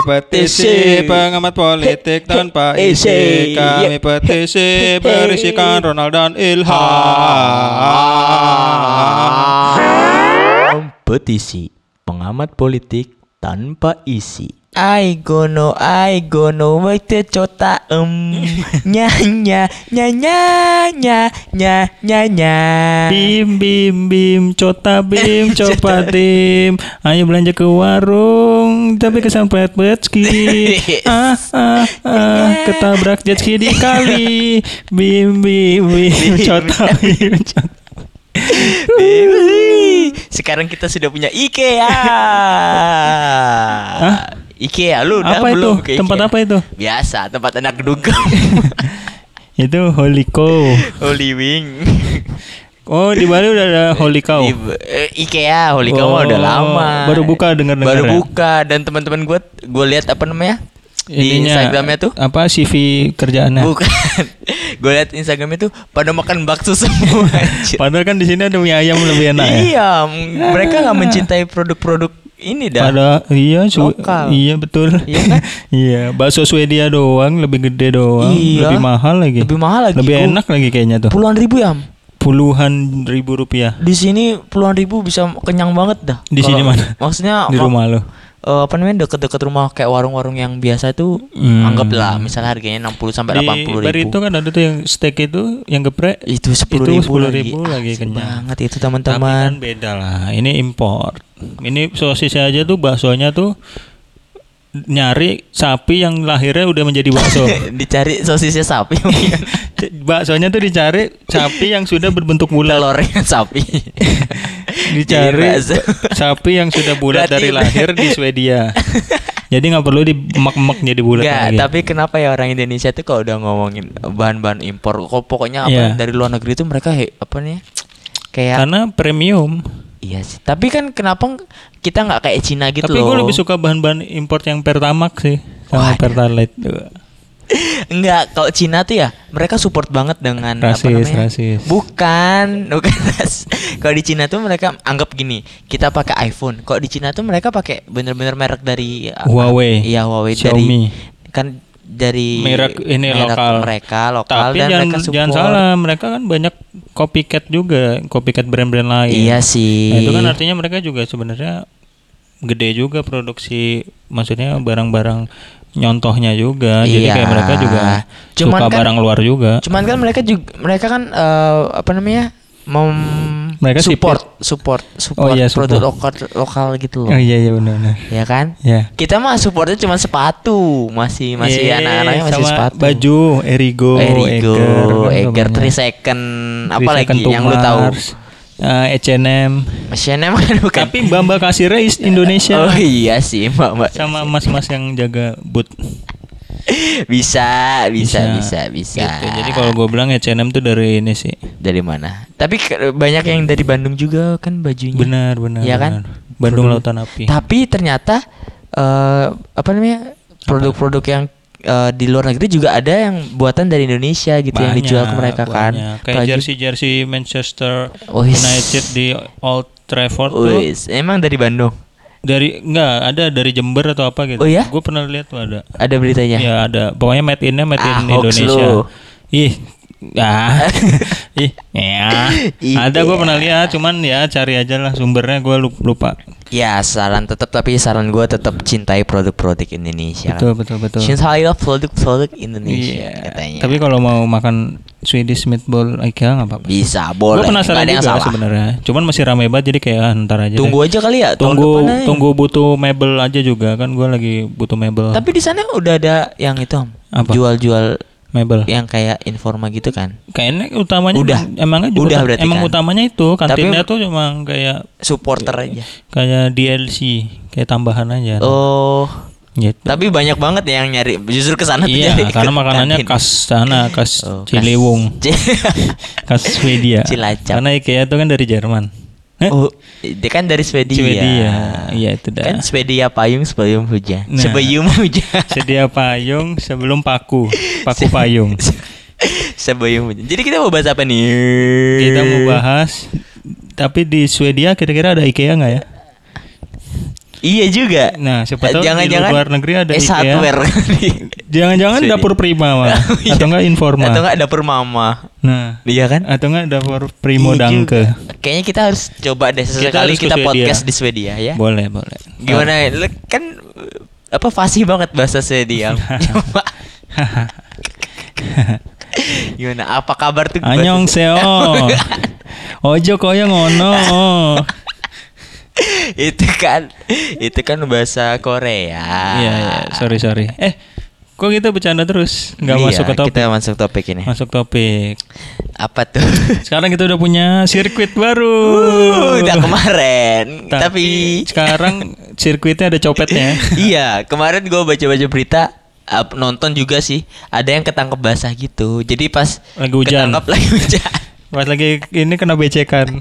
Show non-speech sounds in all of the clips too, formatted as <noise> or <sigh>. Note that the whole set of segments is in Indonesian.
Kami petisi. pengamat politik tanpa isi Kami petisi berisikan Ronald dan Ilham. Petisi pengamat politik tanpa isi. I gono, I gono, waktu cota em. <laughs> Nya nya nya nya nya nya nya nya. Bim bim bim cota bim <laughs> coba tim Ayo belanja ke warung Tapi kesampet petski <laughs> Ah ah ah Ketabrak jet ski di kali <laughs> Bim bim bim cota bim cota Sekarang kita sudah punya IKEA. IKEA lu udah Apa itu? belum ke Tempat IKEA? apa itu? Biasa, tempat anak dugem. <laughs> Itu Holy Cow Holy Wing. Oh di Bali udah ada Holy Cow Di, eh, IKEA, Holy Cow mah udah Oh, lama. baru buka dengar-dengar Baru ya? buka dan teman-teman gue gue lihat apa namanya? di Ininya, Instagramnya tuh Apa CV kerjaannya bukan. <laughs> gue lihat Instagramnya tuh pada makan bakso semua. <laughs> Padahal kan di sini ada mie ayam lebih enak ya iya, mereka nggak mencintai produk-produk ini dah. Pada iya Lokal. iya betul. Iya kan? <laughs> iya, bakso Swedia doang lebih gede doang, Iya. lebih mahal lagi. Lebih mahal lagi, Lebih enak lagi kayaknya tuh. Puluhan ribu ya. Puluhan ribu rupiah. Di sini puluhan ribu bisa kenyang banget dah. Di sini mana? Maksudnya Di ma- rumah lo. eh, apa namanya deket-deket rumah kayak warung-warung yang biasa itu Hmm. anggaplah misalnya harganya 60 sampai 80 bar ribu. itu kan ada tuh yang steak itu yang geprek itu 10 itu ribu 10 lagi. ribu lagi kenyang. banget itu Tapi kan teman-teman. beda lah. Ini import. Ini sosisnya aja tuh baksonya tuh nyari sapi yang lahirnya udah menjadi bakso. <laughs> Dicari sosisnya sapi <laughs> Baksonya tuh dicari sapi yang sudah berbentuk bulat. telurnya sapi. <laughs> Dicari sapi yang sudah bulat Berarti- dari lahir di Swedia. Jadi nggak perlu dimak-mak jadi bulat Enggak, lagi. tapi kenapa ya orang Indonesia tuh kalau udah ngomongin bahan-bahan impor, kok pokoknya apa Iya. dari luar negeri itu mereka he- apa nih? Kayak Karena premium. iya sih. Tapi kan kenapa kita nggak kayak Cina gitu tapi loh? gue lebih suka bahan-bahan import yang Pertamax sih sama. Pertalite. Enggak, kalau Cina tuh ya mereka support banget dengan apa Rasis, namanya? rasis. Bukan, bukan. Kalau di Cina tuh mereka anggap gini, kita pakai iPhone. Kalau di Cina tuh mereka pakai bener-bener merek dari Huawei, Iya, Huawei Xiaomi. dari kan dari Merek ini lokal. mereka lokal Tapi dan jangan, mereka support. jangan salah, mereka kan banyak copycat juga, copycat brand-brand lain. Iya sih. Nah, itu kan artinya mereka juga sebenarnya gede juga produksi, maksudnya barang-barang nyontohnya juga. Jadi Iya. kayak mereka juga Cuman suka kan- barang luar juga. Cuman kan mereka juga mereka kan eh, apa namanya? mem Mereka support support support Oh iya, produk support. lokal lokal gitu loh. Oh iya iya benar-benar. Ya kan? Ya. Kita mah supportnya cuma sepatu, masih masih Eh, anak-anaknya masih sama sepatu. Baju Erigo, Erigo, Eger, Eger, namanya. 3 second, Three apa lagi Second to yang lu tahu? Eh, H&M. H&M kan bukan. Tapi mbak mbak kasirnya <laughs> Indonesia. Oh iya sih, Mbak, Mbak. sama mas-mas yang jaga booth. <laughs> Bisa, bisa, bisa, bisa. Gitu. Jadi kalau gue bilang H&M tuh dari ini sih. dari mana? Tapi banyak yang dari Bandung juga kan bajunya. Benar benar. Iya kan? benar. Bandung Produk- Lautan Api. Tapi ternyata eh apa namanya? produk-produk yang eh, di luar negeri juga ada yang buatan dari Indonesia gitu yang dijual ke mereka kan. banyak. Kayak Apalagi- jersey jersey Manchester. United di Old Trafford tuh emang dari Bandung. dari enggak ada dari Jember atau apa gitu. Oh iya? Gue pernah lihat tuh ada. Ada beritanya. Iya ada. Pokoknya made innya made Ah, in Indonesia. lu. Ih, ah, <laughs> ih, ya. Ada gue Iya. pernah lihat, cuman ya cari aja lah sumbernya gue lupa. Ya saran tetap tapi saran gue tetap cintai produk-produk Indonesia. Betul betul betul. Cintailah produk-produk Indonesia Iya. katanya. Tapi kalau mau makan Swedish meatball IKEA nggak apa-apa. bisa Gue boleh. penasaran nggak ada yang juga sebenarnya. Cuman masih ramai banget jadi kayak ah, ntar aja. Tunggu deh. aja kali ya. Tunggu tunggu butuh mebel aja juga kan gue lagi butuh mebel. Tapi di sana udah ada yang itu. Apa? Jual-jual mebel. yang kayak informa gitu kan. Kayaknya utamanya Udah. emangnya juga Udah berarti emang kan? utamanya itu kantinnya Tapi- tuh cuma kayak Supporter aja. kayak DLC kayak tambahan aja. Oh. Gitu. Tapi banyak banget yang nyari justru ke sana tuh Iya, karena makanannya kantin. khas sana, khas Oh, khas- Ciliwung, <laughs> khas Swedia. Cilacap. Karena IKEA itu kan dari Jerman. Eh? Oh, dia kan dari Swedia. Swedia. Iya, itu dah. Kan Swedia payung sebelum hujan. Nah. Sebelum <laughs> hujan. Sedia payung sebelum paku, paku payung. <laughs> sebelum hujan. Jadi kita mau bahas apa nih? Kita mau bahas tapi di Swedia kira-kira ada IKEA nggak ya? Iya juga. Nah, siapa Eh, tahu di luar negeri ada eh, IKEA. hardware. Jangan-jangan dapur prima malah. <laughs> Iya. atau enggak informa. Atau enggak dapur mama. Nah, Iya kan? atau enggak dapur primo Iya dangke. juga. Kayaknya kita harus coba deh Kita sesekali kita, Swedia. podcast di Swedia ya. Boleh, boleh. Gimana? Lu kan apa fasih banget bahasa Swedia. <laughs> Coba. Gimana? Apa kabar tuh? bahasa- Annyeonghaseyo. Ojo koyo ngono. <laughs> <laughs> itu kan itu kan bahasa Korea. Iya, iya, sorry, sorry. Eh, kok kita bercanda terus? Nggak Iya, masuk ke topik. Kita masuk topik ini. Masuk topik. Apa tuh? <laughs> Sekarang kita udah punya sirkuit baru. Uh, udah kemarin. Tapi, sekarang <laughs> sirkuitnya ada copetnya. iya, kemarin gue baca-baca berita nonton juga sih ada yang ketangkep basah gitu. Jadi pas Lagi hujan. ketangkep lagi hujan. Pas lagi ini kena becekan.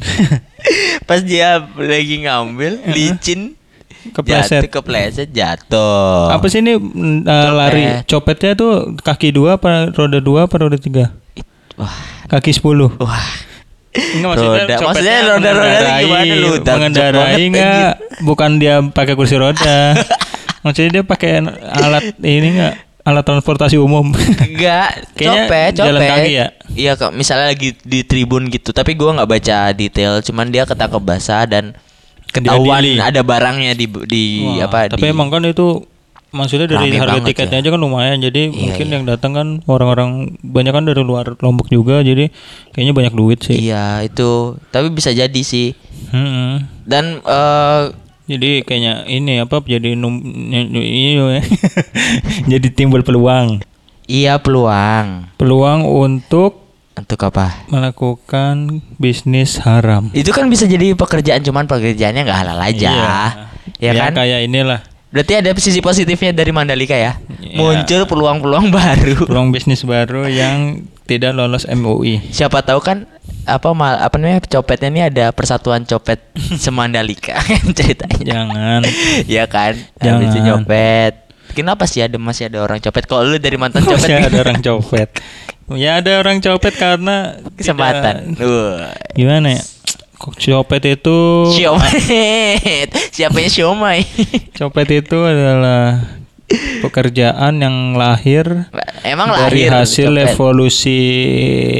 <laughs> pas dia lagi ngambil licin Kepleset. jatuh, kepleset jatuh. Apa sih ini uh, Copet. lari? Copetnya tuh kaki dua apa roda dua apa roda tiga? Wah, Kaki sepuluh. wah. Enggak Roda. Maksudnya roda-roda gimana lu? Mengendarai enggak? Bukan dia pakai kursi roda. <laughs> Maksudnya dia pakai alat ini enggak? Alat transportasi umum. Enggak, <laughs> Kayaknya copet, copet. jalan kaki ya? Iya, kok misalnya lagi di tribun gitu, tapi gua nggak baca detail, cuman dia ketangkep basah dan ketahuan Diadili. ada barangnya di di Wah, apa Tapi di, emang kan itu maksudnya dari harga tiketnya ya. aja kan lumayan. Jadi Iya, mungkin iya. yang datang kan orang-orang banyak kan dari luar Lombok juga. Jadi kayaknya banyak duit sih. Iya, itu. Tapi bisa jadi sih. Hmm. Dan eh Jadi kayaknya ini apa jadi num ini ya. <laughs> jadi timbul peluang. iya peluang. Peluang untuk Untuk apa? melakukan bisnis haram. Itu kan bisa jadi pekerjaan cuman pekerjaannya nggak halal aja. Ya, kan? kayak inilah Berarti ada sisi positifnya dari Mandalika ya. Iya. Muncul peluang-peluang <laughs> baru. peluang bisnis baru yang tidak lolos MUI. Siapa tahu kan apa mal apa namanya copetnya ini ada persatuan copet <laughs> semandalika <laughs> ceritanya. Jangan. ya kan? Jangan. Habis nyopet. Kenapa sih ada masih ada orang copet? Kalau lu dari mantan copet Masih ada orang copet. Ya ada orang copet karena kesempatan. tidak- Wah. Gimana ya? Kok copet itu Siomay. Siapanya siomay? copet itu adalah pekerjaan yang lahir Emang dari lahir hasil copet. evolusi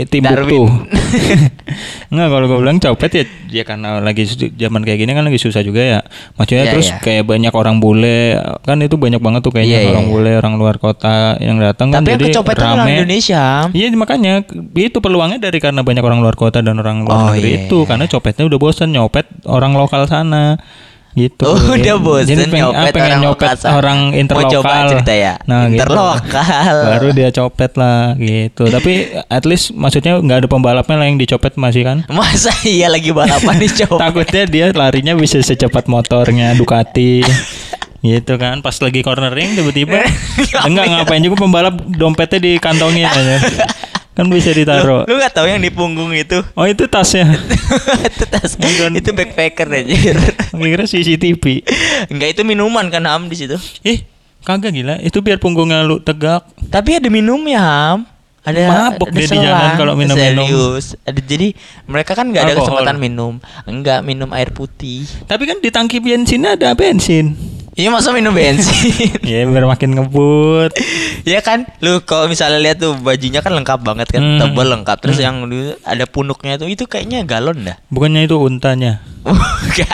Timbuktu. <laughs> Enggak kalau gue bilang copet ya ya karena lagi zaman kayak gini kan lagi susah juga ya. Maksudnya Iya, terus iya. kayak banyak orang bule kan itu banyak banget tuh kayaknya iya, orang iya. bule orang luar kota yang datang kan jadi kecopetan orang rame. Indonesia. Iya makanya itu peluangnya dari karena banyak orang luar kota dan orang luar Oh, negeri iya, itu iya. karena copetnya udah bosan nyopet orang lokal sana gitu. Oh, udah bosen Jadi pengen, nyopet pengen orang nyopet lokal orang Mau interlokal. coba cerita ya? Nah, gitu. Interlokal. Baru dia copet lah gitu. Tapi at least maksudnya nggak ada pembalapnya lah yang dicopet masih kan? Masa iya lagi balapan <laughs> di copet? Takutnya dia larinya bisa secepat motornya Ducati. <laughs> gitu kan pas lagi cornering tiba-tiba <laughs> enggak ngapain juga pembalap dompetnya dikantongin aja kan bisa ditaruh Lu gak tahu yang di punggung itu? oh itu tasnya <laughs> itu tas Bukan. itu backpacker anjir. kira CCTV Enggak itu minuman kan Ham di situ. ih kagak gila itu biar punggungnya lu tegak Tapi ada minumnya Ham. Ada Mabuk ada dia di jalan kalau minum-minum. Serius. Ada jadi mereka kan nggak ada Alkohol. kesempatan minum. Enggak minum air putih. tapi kan di tangki bensinnya ada bensin Iya masa minum bensin? <laughs> ya biar makin ngebut. Ya kan? Lu kalau misalnya lihat tuh bajunya kan lengkap banget kan? Hmm. tebal lengkap. Terus yang di- ada punuknya tuh itu kayaknya galon dah. Bukannya itu untanya? Bukan.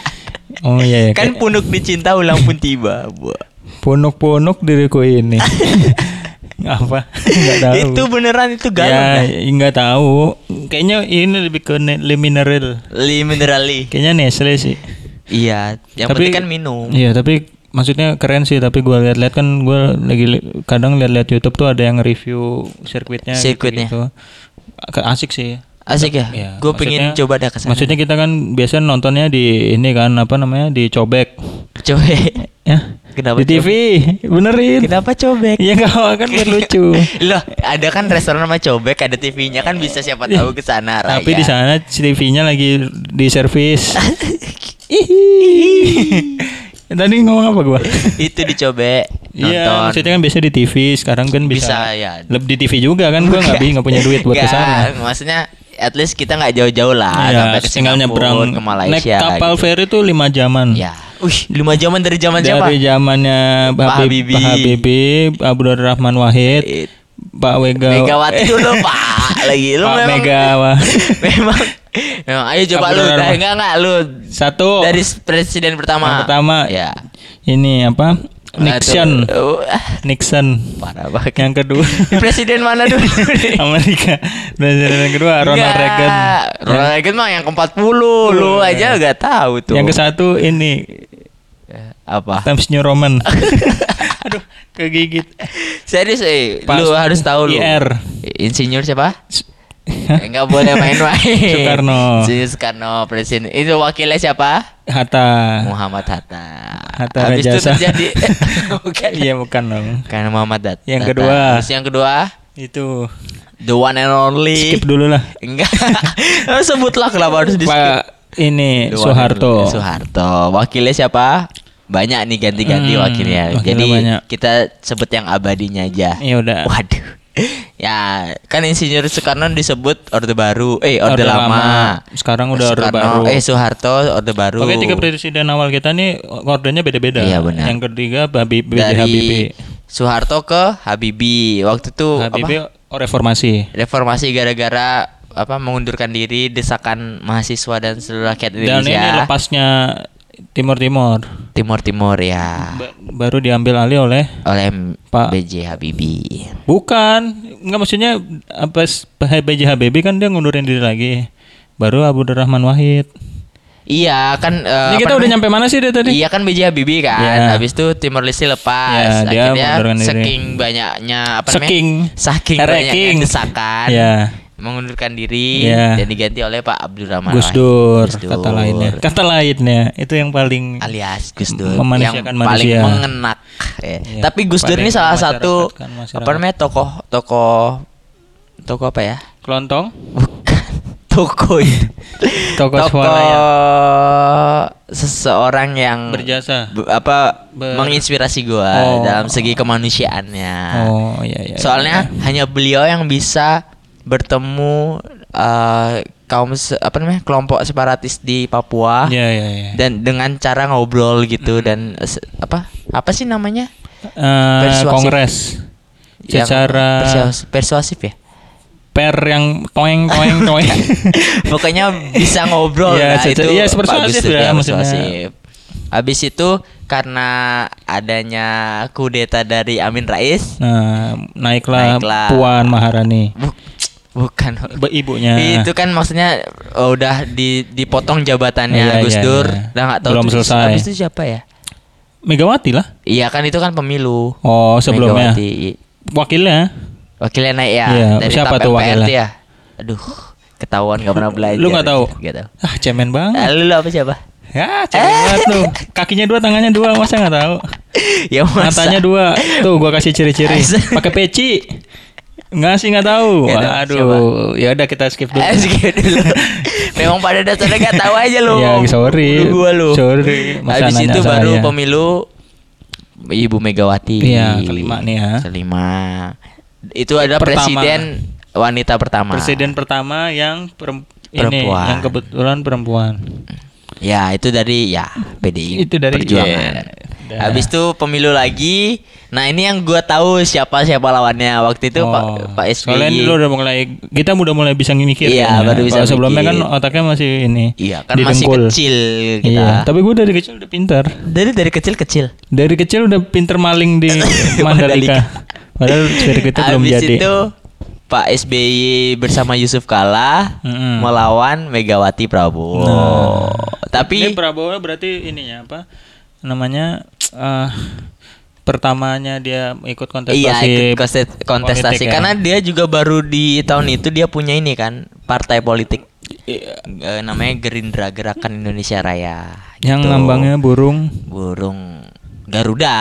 oh iya ya kan kayak punuk dicinta ulang pun tiba Bu. punuk-punuk diriku ini. <laughs> Apa? Nggak tahu. Itu beneran itu galon ya nggak tahu. Kayaknya ini lebih ke le mineral. Li minerali kayaknya Nestle sih. Iya yang Tapi- penting kan minum. Iya tapi maksudnya keren sih tapi gua lihat-lihat kan gua lagi li- kadang lihat-lihat YouTube tuh ada yang review sirkuitnya Sirkuitnya. gitu, asik sih. Asik ya, Iya, gue pengen coba dah ke sana maksudnya kita kan biasa nontonnya di ini kan apa namanya di cobek. Coba. <laughs> Ya? Kenapa di TV benerin. Kenapa cobek? Nggak apa kan biar lucu. <laughs> Loh, ada kan restoran sama cobek, ada TV-nya kan bisa siapa tahu ke sana tapi di sana TV-nya lagi di servis <laughs> <laughs> tadi ngomong apa gua <laughs> itu dicobek Iya, maksudnya kan biasa di TV, sekarang kan bisa, Bisa, ya. Lebih di TV juga kan, gua nggak bi nggak punya duit buat Nggak, ke sana. Maksudnya at least kita nggak jauh-jauh lah Iya, sampai ke Singapura, nyebrang ke Malaysia. naik kapal gitu. ferry tuh lima jaman. Ya. Wih, lima zaman dari zaman siapa? Dari zamannya Pak Habib, Habibie. Pak Habibie, Abdul Rahman Wahid, Eh, Pak Wega, Megawati dulu <laughs> Pak lagi lu Pak memang Mega, <laughs> memang memang ayo coba lu dah enggak enggak lu Satu. dari presiden pertama. Yang pertama Ya. ini apa? Nixon. <laughs> Nixon. parah banget. Yang kedua Presiden mana dulu? Amerika. Presiden yang kedua Ronald. Reagan. Ronald Reagan mah yang ke-40 Lu aja gak tahu tuh Yang ke satu ini Apa? Times New Roman. <laughs> Aduh, kegigit. Serius eh Pas Lu harus tahu lu IR. Insinyur siapa? Enggak boleh main-main <laughs> Soekarno. Insinyur Soekarno Presiden Itu wakilnya siapa? Hatta. Muhammad Hatta Hatta Habis itu Rajasa. terjadi <laughs> Bukan Iya bukan dong. Karena Muhammad Hatta Yang kedua. Terus yang kedua Itu The one and only skip dulu lah. Enggak Sebutlah kenapa harus di skip Pak ini The Soeharto. Soeharto Wakilnya siapa? Banyak nih ganti-ganti Hmm, wakilnya wakilnya Jadi banyak. kita sebut yang abadinya aja Ya udah. <laughs> Waduh Ya kan Insinyur Soekarno disebut Orde Baru Eh Orde, Orde Lama. Lama. Sekarang udah Orde Baru. Eh Soeharto Orde Baru Oke tiga presiden awal kita nih ordernya beda-beda. Iya, benar. Yang ketiga Habib. Dari Habibie. Soeharto ke Habibie Waktu itu Habibie apa? oh, reformasi. Reformasi gara-gara apa mengundurkan diri desakan mahasiswa dan seluruh rakyat Dan ini Indonesia lepasnya Timur Timur Timur Timur ya baru diambil alih oleh oleh Pak- B.J. Habibie bukan nggak maksudnya apa B.J. Habibie kan dia ngundurin diri lagi. Baru Abdurrahman Wahid. Iya kan eh, Ini kita udah namanya? nyampe mana sih dia tadi? Iya kan B.J. Habibie kan. Iya. Habis itu Timor Leste lepas. Dia Akhirnya saking banyaknya apa Saking. namanya? Saking Saking. banyaknya desakan. Iya. Mengundurkan diri Iya. dan diganti oleh Pak Abdurrahman Gus Wahid. Dur, Gus kata lainnya. Kata lainnya itu yang paling alias Gus Dur Memanusiakan yang paling manusia. mengenak. Ya. Iya, Tapi Gus Dur ini paling salah satu masyarakat. apa namanya tokoh tokoh tokoh apa ya? kelontong, Bukan <laughs> tokoh tokoh swalayan seseorang yang berjasa. be- apa Ber- menginspirasi gua Oh. dalam segi kemanusiaannya. Oh iya iya. Soalnya hanya beliau yang bisa bertemu eh, kaum apa namanya kelompok separatis di Papua Iya iya iya. dan dengan cara ngobrol gitu dan eh, se- apa apa sih namanya Eh, Persuasif. kongres secara persuas- persuasif ya per yang toeng toeng <laughs> toeng. pokoknya bisa ngobrol Iya, nah secara- itu iya, persuasif ya, ya, persuasif. Habis itu karena adanya kudeta dari Amin Rais Nah, naiklah, Naiklah. Puan Maharani. Bukan ibunya. itu kan maksudnya oh, udah di, dipotong Iya, jabatannya Gus iya, Dur iya. udah nggak tahu Belum tuh selesai. habis itu siapa ya Megawati lah. iya kan itu kan pemilu Oh, sebelumnya. Megawati. Wakilnya. wakilnya naik ya Iya, dari siapa tuh wakilnya? ya aduh ketahuan gak pernah belajar Lu nggak tahu? Nggak tahu Ah, cemen banget. Ah, lu apa siapa Ya, cemen banget lu. Kakinya dua, tangannya dua, masa nggak tahu? <laughs> ya masa Matanya dua. Tuh, gua kasih ciri-ciri. Pakai peci. Enggak sih nggak tahu. Nggak tahu, Aduh, ya udah kita skip dulu. <laughs> Skip dulu. Memang pada dasarnya gak tahu aja lu. Ya, sorry. Lu gua lu. Sorry. Masa Habis itu baru pemilu Ibu Megawati. Iya, kelima nih ya. Kelima. Itu adalah Pertama. presiden wanita pertama. Presiden pertama yang perem- ini Perempuan. yang kebetulan perempuan. Ya, itu dari ya PDI Itu dari- Perjuangan. Habis itu pemilu lagi. Nah, ini yang gua tahu siapa siapa lawannya waktu itu Pak Pak SBY. Soalnya ini lu udah mulai kita udah mulai bisa mikir Iya, kan ya. baru bisa Kalau sebelumnya kan otaknya masih ini. Iya, kan masih didengkul. kecil kita. Iya, tapi gue dari kecil udah pintar. Dari dari kecil-kecil. Dari kecil udah pinter maling di <laughs> Mandalika. Padahal dari kecil belum Habis jadi. itu Pak SBY bersama Yusuf Kala Mm-mm. melawan Megawati Prabowo. Nah. Tapi Ini Prabowo berarti ininya apa? Namanya eh pertamanya dia ikut kontestasi. iya ikut kontes- kontestasi politik ya. karena dia juga baru di tahun itu dia punya ini kan partai politik Iya. Eh, namanya Gerindra Gerakan Indonesia Raya. yang gitu. lambangnya burung. burung Garuda.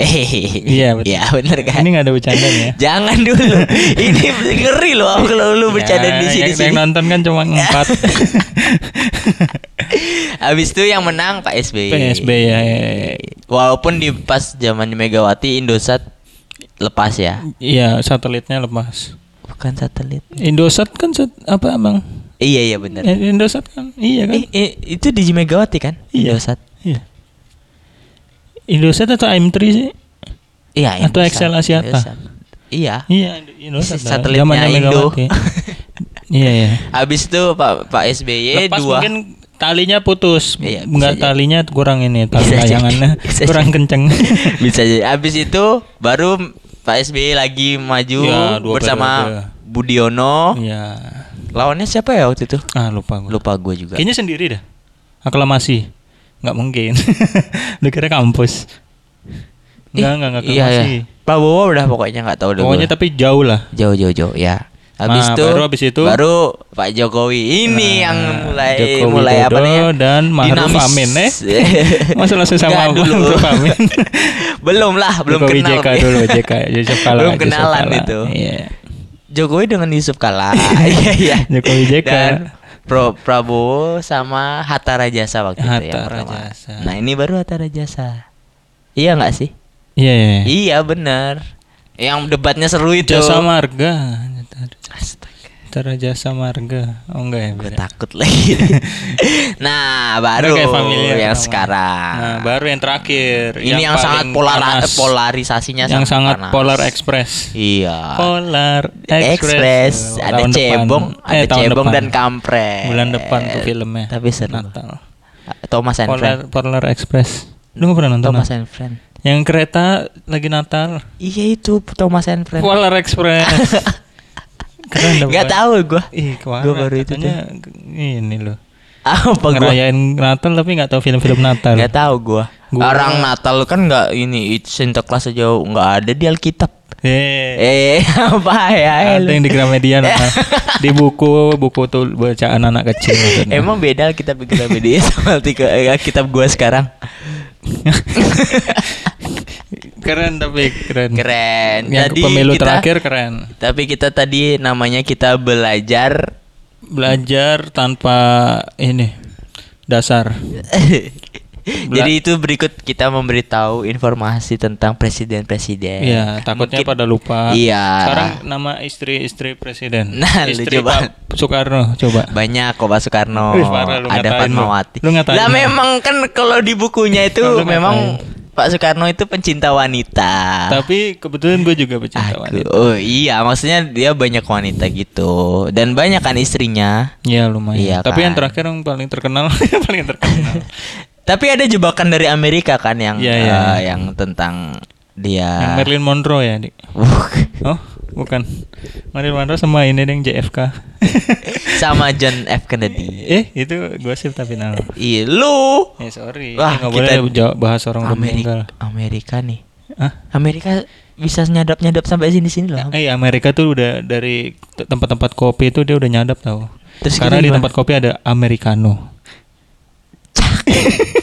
Eh, Iya, betul. Iya bener kan? Ini nggak ada bercandanya ya. <laughs> Jangan dulu. Ini ngeri loh kalau lu bercanda di Ya, sini yang, yang nonton kan cuma empat. <laughs> Habis itu yang menang Pak SBY. PSB ya. Walaupun di pas zaman Megawati Indosat lepas ya. Iya, satelitnya lepas. Bukan satelit. Indosat kan sat, apa Bang? Iya iya benar. Eh, Indosat kan? Iya kan? Eh, eh, itu di Megawati kan? Iya. Indosat. Iya. Indosat atau AM3 sih? Iya, Atau. Excel Asiata? Indosat. Iya. Iya, Indosat. Satelitnya Indo. <laughs> Iya, iya. Habis itu Pak Pak SBY Lepas dua mungkin talinya putus. Iya, Enggak jadi. talinya kurang ini, tali layangannya <laughs> kurang jadi. kenceng. <laughs> bisa jadi. Habis itu baru Pak SBY lagi maju dua bersama periode. Budiono. Iya. Lawannya siapa ya waktu itu? Ah, lupa gua. Lupa gue juga. Kayaknya sendiri dah. Aklamasi. Enggak mungkin. <laughs> Lu kira kampus. Enggak, enggak, enggak Iya aklamasi. ya. Prabowo udah pokoknya nggak tahu Pokoknya tapi jauh lah. jauh jauh jauh ya. Habis Nah, itu baru habis itu- baru Pak Jokowi ini Nah, yang mulai Joko mulai apa nih? ya? dan Ma'ruf. Amin, eh? <laughs> Masa langsung sama Nggak dulu. Ma'ruf Amin? <laughs> belum lah, belum Jokowi kenal. JK dulu, JK Yusuf Kala. Belum Yusuf kenalan Kala. itu. Iya. Jokowi dengan Yusuf Kala. Iya iya. Jokowi JK. Dan Pro Prabowo sama Hatta Rajasa waktu itu yang Hatta pertama. Rajasa. Nah, ini baru Hatta Rajasa. Iya nggak sih? Iya, iya. Iya benar. Yang debatnya seru itu. Jasa Marga. Astaga. Cara Jasa Marga. Oh enggak ya, Gue beda. takut lagi. <laughs> nah, baru kayak familiar yang nama. sekarang. Nah, baru yang terakhir. Ini yang, sangat paling polar panas. polarisasinya yang sangat panas. Polar Express. Iya. Polar Express, Express. ada Tahun cebong, depan. ada Eh, tahun cebong depan. dan kampret. Bulan depan tuh filmnya. Tapi seru. Natal. Thomas and Polar Friend. Polar Express. Lu gak pernah nonton? Thomas and Friend. Yang kereta lagi Natal. Iya itu Thomas and Friend. Polar Express. <laughs> Keren Gak tahu gua. Ih, ke mana? Gua baru itu Katanya ini loh. Apa gua? Ngerayain Natal tapi nggak tahu film-film <laughs> Natal. Gak tahu gua. Gua- Orang Natal kan nggak ini itu Sinterklas aja nggak ada di Alkitab. Eh, Eh <laughs> apa ya? ada yang di Gramedia <laughs> nah. di buku buku tuh bacaan anak kecil maksudnya. Emang beda Alkitab di Gramedia sama Alkitab Alkitab gua sekarang. Keren tapi keren. Keren. Yang Tadi pemilu kita- terakhir keren. Tapi kita tadi namanya kita belajar Belajar tanpa ini dasar. <laughs> Jadi itu berikut kita memberitahu informasi tentang presiden-presiden. Iya, takutnya Mungkin- pada lupa. Iya. Sekarang nama istri-istri presiden. <laughs> Nah, lu istri coba. Pak Soekarno coba. Banyak kok Pak Soekarno. Parah lu ada lu. Fatmawati. Lu Lah lu. memang kan kalau di bukunya itu Lu ngatain. Pak Soekarno itu pencinta wanita. Tapi kebetulan gue juga pecinta Aku- wanita. Oh iya, maksudnya dia banyak wanita gitu dan banyak kan istrinya. Iya lumayan. Iya Tapi yang kan. terakhir yang paling terkenal, <laughs> yang paling terkenal. <laughs> Tapi ada jebakan dari Amerika kan yang Iya, iya. eh, yang tentang dia. yang Marilyn Monroe ya, Dik. Oh, bukan. Marilyn Monroe sama ini yang JFK. Sama John F Kennedy. eh, itu gosip tapi nah. Iya, lu. Eh, sorry. Wah, nggak kita boleh jawab bahas orang udah meninggal. Amerika, Amerika nih. Hah? Amerika bisa nyadap-nyadap sampai sini-sini loh. Eh, Amerika tuh udah dari te- tempat-tempat kopi itu dia udah nyadap tahu. Terus Karena di tempat kopi ada americano. <laughs>